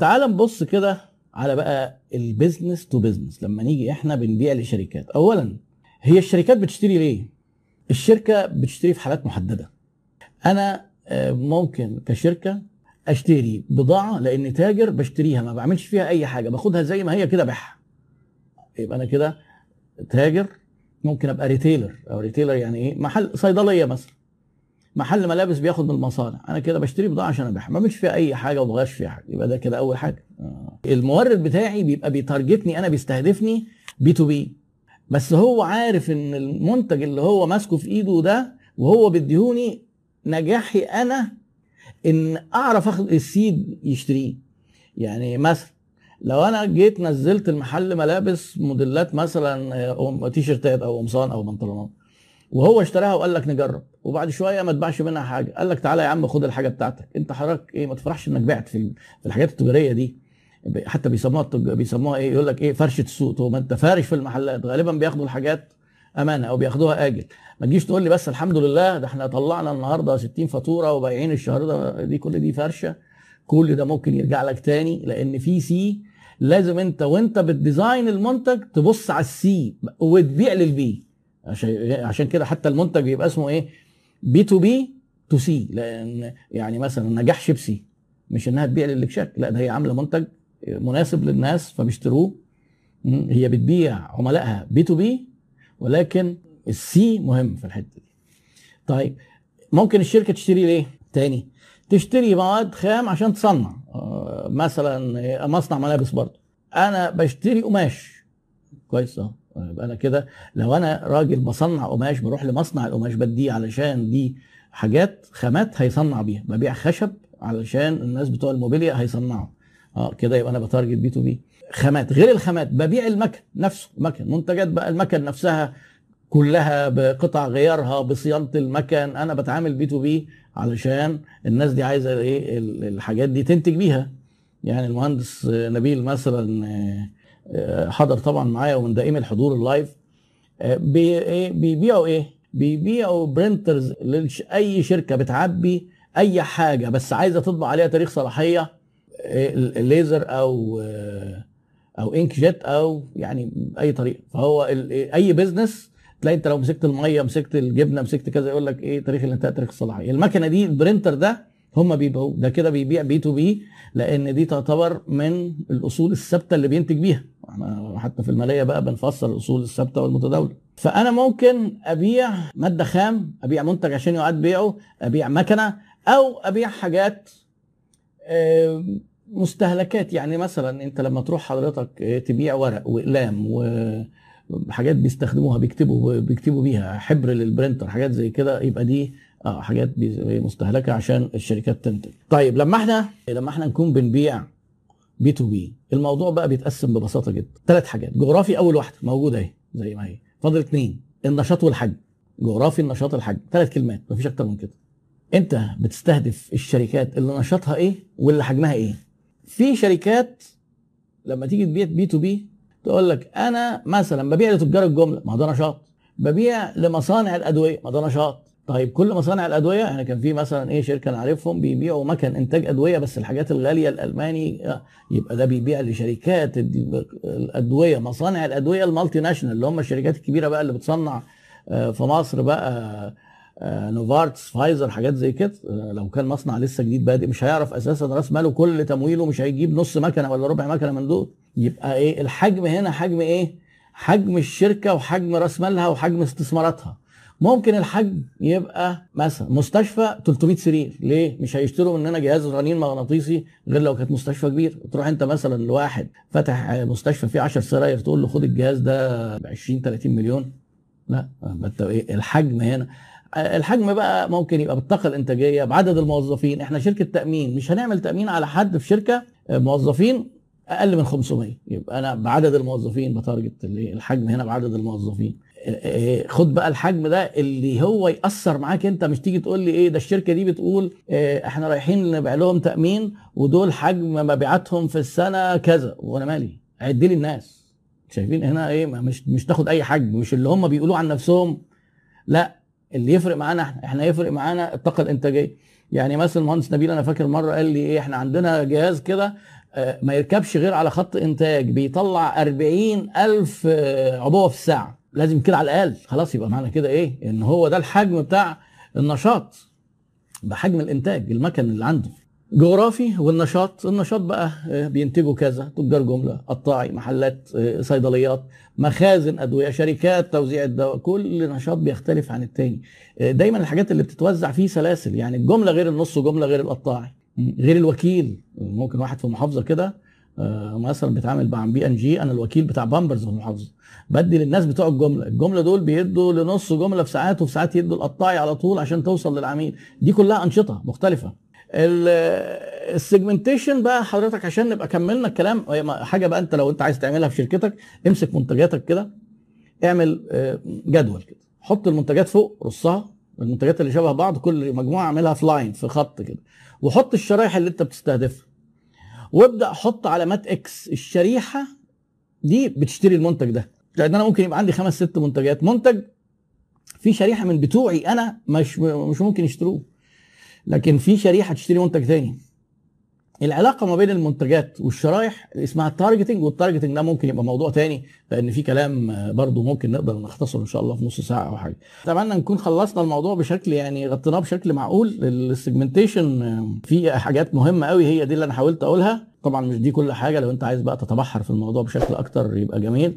تعال نبص كده على بقى ال business to business لما نيجي إحنا بنبيع لشركات. اولا هي الشركات بتشتري ليه؟ الشركة بتشتري في حالات محددة. أنا آه، ممكن كشركة أشتري بضاعة لأن تاجر بشتريها ما بعملش فيها أي حاجة باخدها زي ما هي كده بيعها يبقى أنا كده تاجر ممكن أبقى retailer أو retailer يعني إيه؟ محل صيدلية مثلا. محل ملابس بياخد من المصانع. أنا كده بشتري بضاعة عشان أبيعها. ما بعملش فيها أي حاجة وما بغيرش فيها حاجة. يبقى ده كده أول حاجة. آه. المورد بتاعي بيبقى بي target ني أنا بيستهدفني B to B. بس هو عارف إن المنتج اللي هو ماسكه في إيده ده وهو بيديهوني نجاحي أنا إن أعرف أخلي ال C ده يشتريه. يعني مثلا لو أنا جيت نزلت المحل ملابس موديلات مثلا آه، تي شيرتات أو قمصان أو بنطلونات وهو اشتراها وقال لك نجرب. وبعد شوية ما تباعش منها حاجة. قال لك تعالى يا عم خد الحاجة بتاعتك. انت حضرتك إيه ما تفرحش انك بعت في ال- في الحاجات التجارية دي. حتى بيسموها بيسموها إيه يقول لك إيه فرشة السوق. طب ما انت فارش في المحلات. غالبا بياخدوا الحاجات أمانة أو بياخدوها آجل. ما تجيش تقول لي بس الحمد لله ده إحنا طلعنا النهارده 60 فاتورة وبايعين الشهر ده دي كل دي فرشة. كل ده ممكن يرجع لك تاني لأن في C لازم انت وانت بت design المنتج تبص على ال C وتبيع لل B. عشان عشان كده حتى المنتج بيبقى اسمه إيه؟ B to B to C. لأن يعني مثلا نجاح شيبسي مش إنها تبيع للإكشاك لا ده هي عاملة منتج مناسب للناس فبيشتروه. هي بتبيع عملائها B to B ولكن ال C مهم في الحتة دي. طيب ممكن الشركة تشتري ليه؟ تاني تشتري مواد خام عشان تصنع. آه، مثلا مصنع ملابس برضه. أنا بشتري قماش. كويس آه يبقى أنا كده. لو أنا راجل بصنع قماش بروح لمصنع القماش بديه علشان دي حاجات خامات هيصنع بيها. ببيع خشب علشان الناس بتوع الموبيليا هيصنعوا. آه كده يبقى أنا ب target B to B. خامات غير الخامات ببيع المكن نفسه مكن منتجات بقى المكن نفسها كلها بقطع غيارها بصيانة المكن. أنا بتعامل B to B علشان الناس دي عايزة إيه ال- الحاجات دي تنتج بيها. يعني المهندس نبيل مثلا آه، حضر طبعا معايا ومن دائم الحضور ال live. آه، إيه بيبيعوا إيه؟ بيبيعوا printers لاي شركة بتعبي أي حاجة بس عايزة تطبع عليها تاريخ صلاحية آه، الليزر أو آه، أو inkjet أو يعني أي طريقه فهو أي business تلاقي أنت لو مسكت المية مسكت الجبنة مسكت كذا يقول لك إيه تاريخ الانتهاء تاريخ الصلاحيه المكنة دي ال printer ده هم بيبيعوه. ده كده بيبيع B to B لأن دي تعتبر من الأصول الثابتة اللي بينتج بيها. إحنا حتى في المالية بقى بنفسر الأصول الثابتة والمتداولة. فأنا ممكن أبيع مادة خام أبيع منتج عشان يعاد بيعه أبيع مكنة أو أبيع حاجات مستهلكات. يعني مثلا أنت لما تروح حضرتك آه، تبيع ورق وإقلام وحاجات بيستخدموها بيكتبوا بيكتبوا بيها حبر للبرنتر حاجات زي كده يبقى دي آه حاجات مستهلكة عشان الشركات تنتج. طيب لما إحنا لما إحنا نكون بنبيع B to B. الموضوع بقى بيتقسم ببساطة جدا. ثلاث حاجات. جغرافي أول واحدة. موجوده أهي زي ما هي. فاضل اثنين النشاط والحجم. جغرافي النشاط الحجم ثلاث كلمات. مفيش أكتر من كده. أنت بتستهدف الشركات اللي نشاطها إيه واللي حجمها إيه. في شركات لما تيجي تبيع B to B تقول لك أنا مثلا ببيع لتجار الجملة ما ده نشاط. ببيع لمصانع الأدوية ما ده نشاط. طيب كل مصانع الأدوية يعني كان في مثلا إيه شركة نعرفهم بيبيعوا مكن إنتاج أدوية بس الحاجات الغالية الألماني آه، يبقى ده بيبيع لشركات ال- الأدوية مصانع الأدوية ال multinational اللي هم الشركات الكبيرة بقى اللي بتصنع آه، في مصر بقى آه، نوفارتس فايزر حاجات زي كده. لو كان مصنع لسه جديد بادئ مش هيعرف أساسا رأس ماله كل تمويله مش هيجيب نص مكنة ولا ربع مكنة من دول. يبقى إيه الحجم هنا حجم إيه؟ حجم الشركة وحجم رأس مالها وحجم استثماراتها. ممكن الحجم يبقى مثلا مستشفى 300 سرير. ليه؟ مش هيشتروا مننا جهاز رنين مغناطيسي غير لو كانت مستشفى كبير. تروح انت مثلا لواحد فتح مستشفى فيه 10 سراير تقول له خد الجهاز ده ب 20 30 مليون. لا انت إيه الحجم هنا. الحجم بقى ممكن يبقى بالطاقة الإنتاجية بعدد الموظفين. إحنا شركة تأمين مش هنعمل تأمين على حد في شركة موظفين أقل من 500 يبقى أنا بعدد الموظفين بتارجت الحجم هنا بعدد الموظفين. خد بقى الحجم ده اللي هو يأثر معاك انت مش تيجي تقول لي إيه ده الشركة دي بتقول إيه، إحنا رايحين نبيع لهم تأمين ودول حجم مبيعاتهم في السنة كذا. وأنا مالي؟ عد لي الناس. شايفين هنا إيه مش مش تاخد أي حجم مش اللي هم بيقولوه عن نفسهم. لا اللي يفرق معانا إحنا إحنا يفرق معانا الطاقة الإنتاجية. يعني مثلا المهندس نبيل أنا فاكر مرة قال لي إيه إحنا عندنا جهاز كده آه، ما يركبش غير على خط إنتاج بيطلع 40 ألف آه، عبوة في الساعة. لازم كده على الأقل. خلاص يبقى معنى كده إيه؟ إن هو ده الحجم بتاع النشاط. بحجم الإنتاج المكن اللي عنده. جغرافي والنشاط. النشاط بقى آه، بينتجوا كذا تجار جملة قطاعي محلات آه، صيدليات مخازن أدوية شركات توزيع الدواء كل نشاط بيختلف عن التاني. آه، دايما الحاجات اللي بتتوزع فيه سلاسل. يعني الجملة غير النص جملة غير القطاعي غير الوكيل. ممكن واحد في محافظة كده مثلا بيتعامل مع بي إن جي أنا الوكيل بتاع بامبرز في المحافظة. بدي للناس بتوع الجملة. الجملة دول بيدوا لنص جملة في ساعات وفي ساعات يدوا القطاعي على طول عشان توصل للعميل. دي كلها أنشطة مختلفة. ال segmentation بقى حضرتك عشان نبقى كملنا الكلام حاجة بقى أنت لو أنت عايز تعملها في شركتك امسك منتجاتك كده اعمل آه، جدول كده. حط المنتجات فوق رصها. المنتجات اللي شبه بعض كل مجموعة اعملها في line في خط كده. وحط الشرايح اللي أنت بتستهدفها. وابدأ حط علامات X الشريحة دي بتشتري المنتج ده. لأن أنا ممكن يبقى عندي خمس ست منتجات. منتج في شريحة من بتوعي أنا مش مش ممكن يشتروه. لكن في شريحة تشتري منتج تاني. العلاقة ما بين المنتجات والشرايح اسمها ال targeting وال targeting ده ممكن يبقى موضوع تاني لأن في كلام آه، برضو ممكن نقدر نختصره إن شاء الله في نص ساعة أو حاجة. أتمنى نكون خلصنا الموضوع بشكل يعني غطيناه بشكل معقول. السيجمنتيشن فيه حاجات مهمة قوي هي دي اللي أنا حاولت أقولها. طبعا مش دي كل حاجة لو أنت عايز بقى تتبحر في الموضوع بشكل أكتر يبقى جميل.